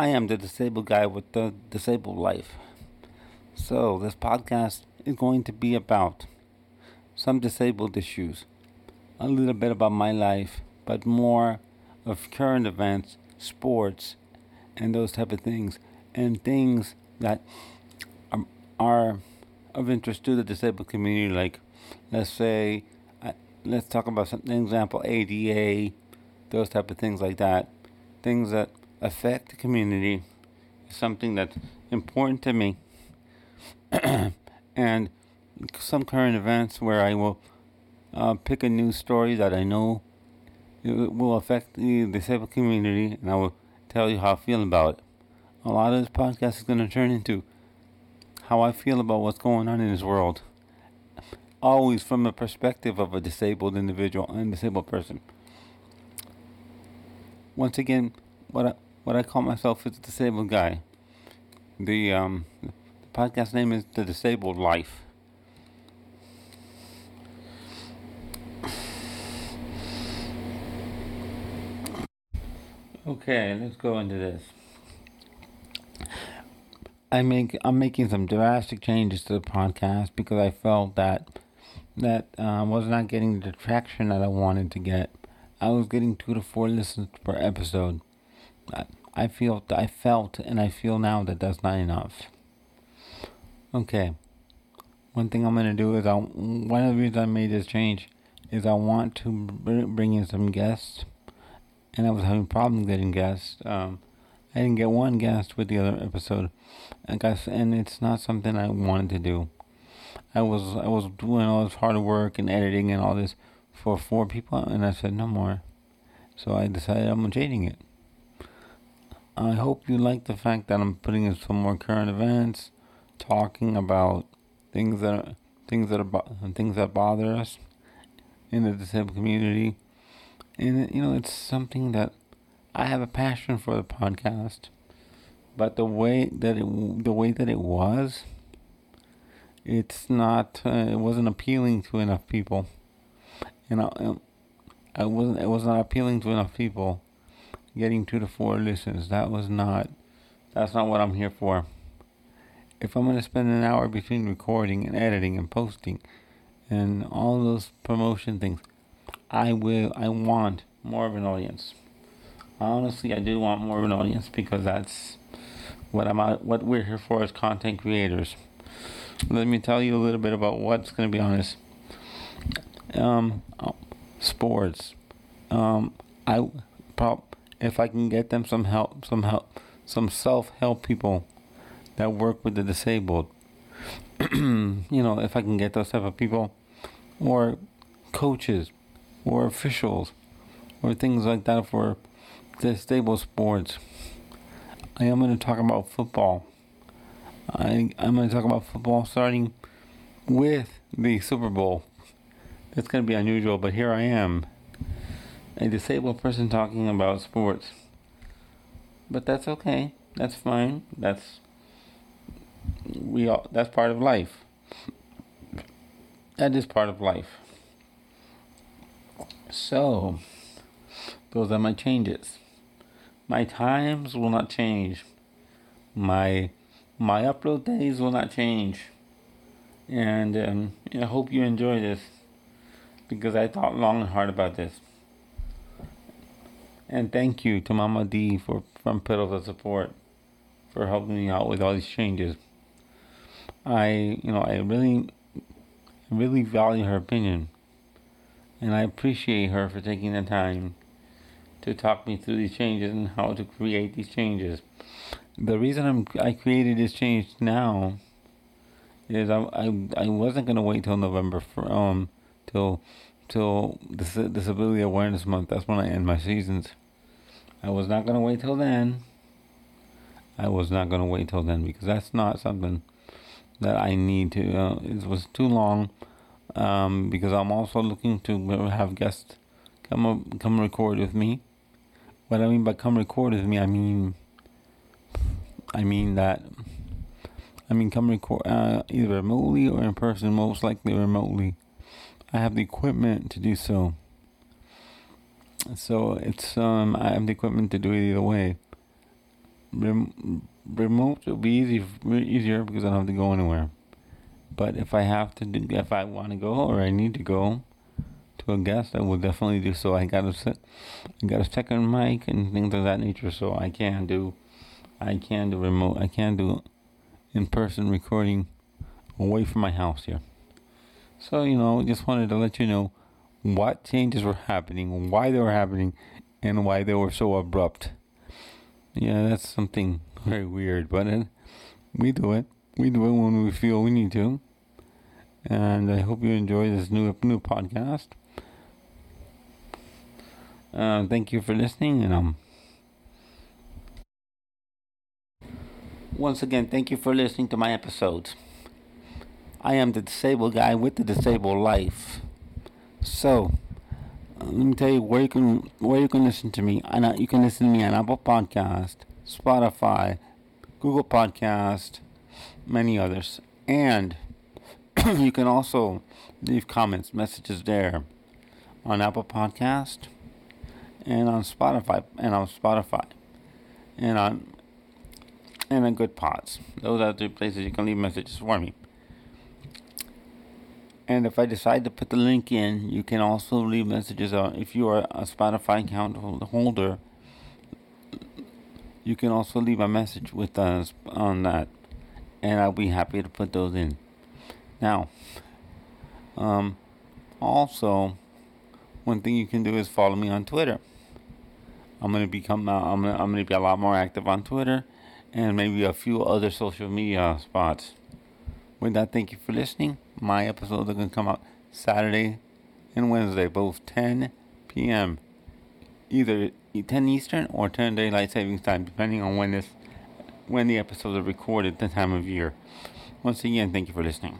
I am the disabled guy with the disabled life. So, this podcast is going to be about some disabled issues, a little bit about my life, but more of current events, sports, and those type of things, and things that are, are of interest to the disabled community, like let's say, uh, let's talk about some example ADA, those type of things like that, things that affect the community is something that's important to me. and some current events where I will uh, pick a news story that I know will affect the disabled community, and I will tell you how I feel about it. A lot of this podcast is going to turn into how I feel about what's going on in this world. Always from the perspective of a disabled individual and disabled person. Once again, what I, what I call myself is a disabled guy. The um, the podcast name is The Disabled Life. Okay, let's go into this. I make I'm making some drastic changes to the podcast because I felt that that uh, was not getting the traction that I wanted to get. I was getting two to four listens per episode. I feel, I felt, and I feel now that that's not enough. Okay. One thing I'm gonna do is I. One of the reasons I made this change is I want to bring in some guests, and I was having problems getting guests. Um, I didn't get one guest with the other episode, I guess, and it's not something I wanted to do. I was I was doing all this hard work and editing and all this for four people, and I said no more. So I decided I'm changing it. I hope you like the fact that I'm putting in some more current events, talking about things that things that are things that bother us in the disabled community, and you know it's something that I have a passion for the podcast, but the way that it the way that it was, it's not uh, it wasn't appealing to enough people, and I, I wasn't it was not appealing to enough people getting two to four listens. That was not, that's not what I'm here for. If I'm going to spend an hour between recording and editing and posting and all those promotion things, I will, I want more of an audience. Honestly, I do want more of an audience because that's what I'm out, what we're here for as content creators. Let me tell you a little bit about what's going to be on this. Um, sports. Um, I prob- if I can get them some help, some help, some self-help people that work with the disabled. you know, if I can get those type of people, or coaches, or officials, or things like that for disabled sports. I am going to talk about football. I I'm going to talk about football starting with the Super Bowl. It's going to be unusual, but here I am a disabled person talking about sports. But that's okay. That's fine. That's we all that's part of life. That is part of life. So, those are my changes. My times will not change. My my upload days will not change. And um, I hope you enjoy this because I thought long and hard about this. And thank you to Mama D for from Pedals of Support for helping me out with all these changes. I, you know, I really, really value her opinion, and I appreciate her for taking the time to talk me through these changes and how to create these changes. The reason I'm I created this change now is I I, I wasn't gonna wait till November for um till till Dis- Disability Awareness Month. That's when I end my seasons. I was not gonna wait till then. I was not gonna wait till then because that's not something that I need to. Uh, it was too long. Um, because I'm also looking to have guests come up, come record with me. What I mean by come record with me, I mean, I mean that. I mean, come record uh, either remotely or in person. Most likely remotely. I have the equipment to do so. So it's um I have the equipment to do it either way. rem- remote will be easy easier because I don't have to go anywhere. But if I have to, do, if I want to go or I need to go to a guest, I will definitely do so. I got a set, I got a second mic and things of that nature, so I can do, I can do remote, I can do in-person recording away from my house here. So you know, just wanted to let you know what changes were happening, why they were happening, and why they were so abrupt. Yeah, that's something very weird, but it, we do it. We do it when we feel we need to. And I hope you enjoy this new new podcast. Uh, thank you for listening, and um, once again, thank you for listening to my episodes. I am the disabled guy with the disabled life. So, uh, let me tell you where you can where you can listen to me. I know you can listen to me on Apple Podcast, Spotify, Google Podcast, many others, and you can also leave comments, messages there on Apple Podcast and on Spotify and on Spotify and on and on Good Pods. Those are the places you can leave messages for me. And if I decide to put the link in, you can also leave messages on. If you are a Spotify account holder, you can also leave a message with us on that, and I'll be happy to put those in. Now, um, also, one thing you can do is follow me on Twitter. I'm gonna become. Uh, I'm gonna. I'm gonna be a lot more active on Twitter, and maybe a few other social media spots. With that, thank you for listening. My episodes are going to come out Saturday and Wednesday, both 10 p.m. Either 10 Eastern or 10 Daylight Savings Time, depending on when this when the episodes are recorded, the time of year. Once again, thank you for listening.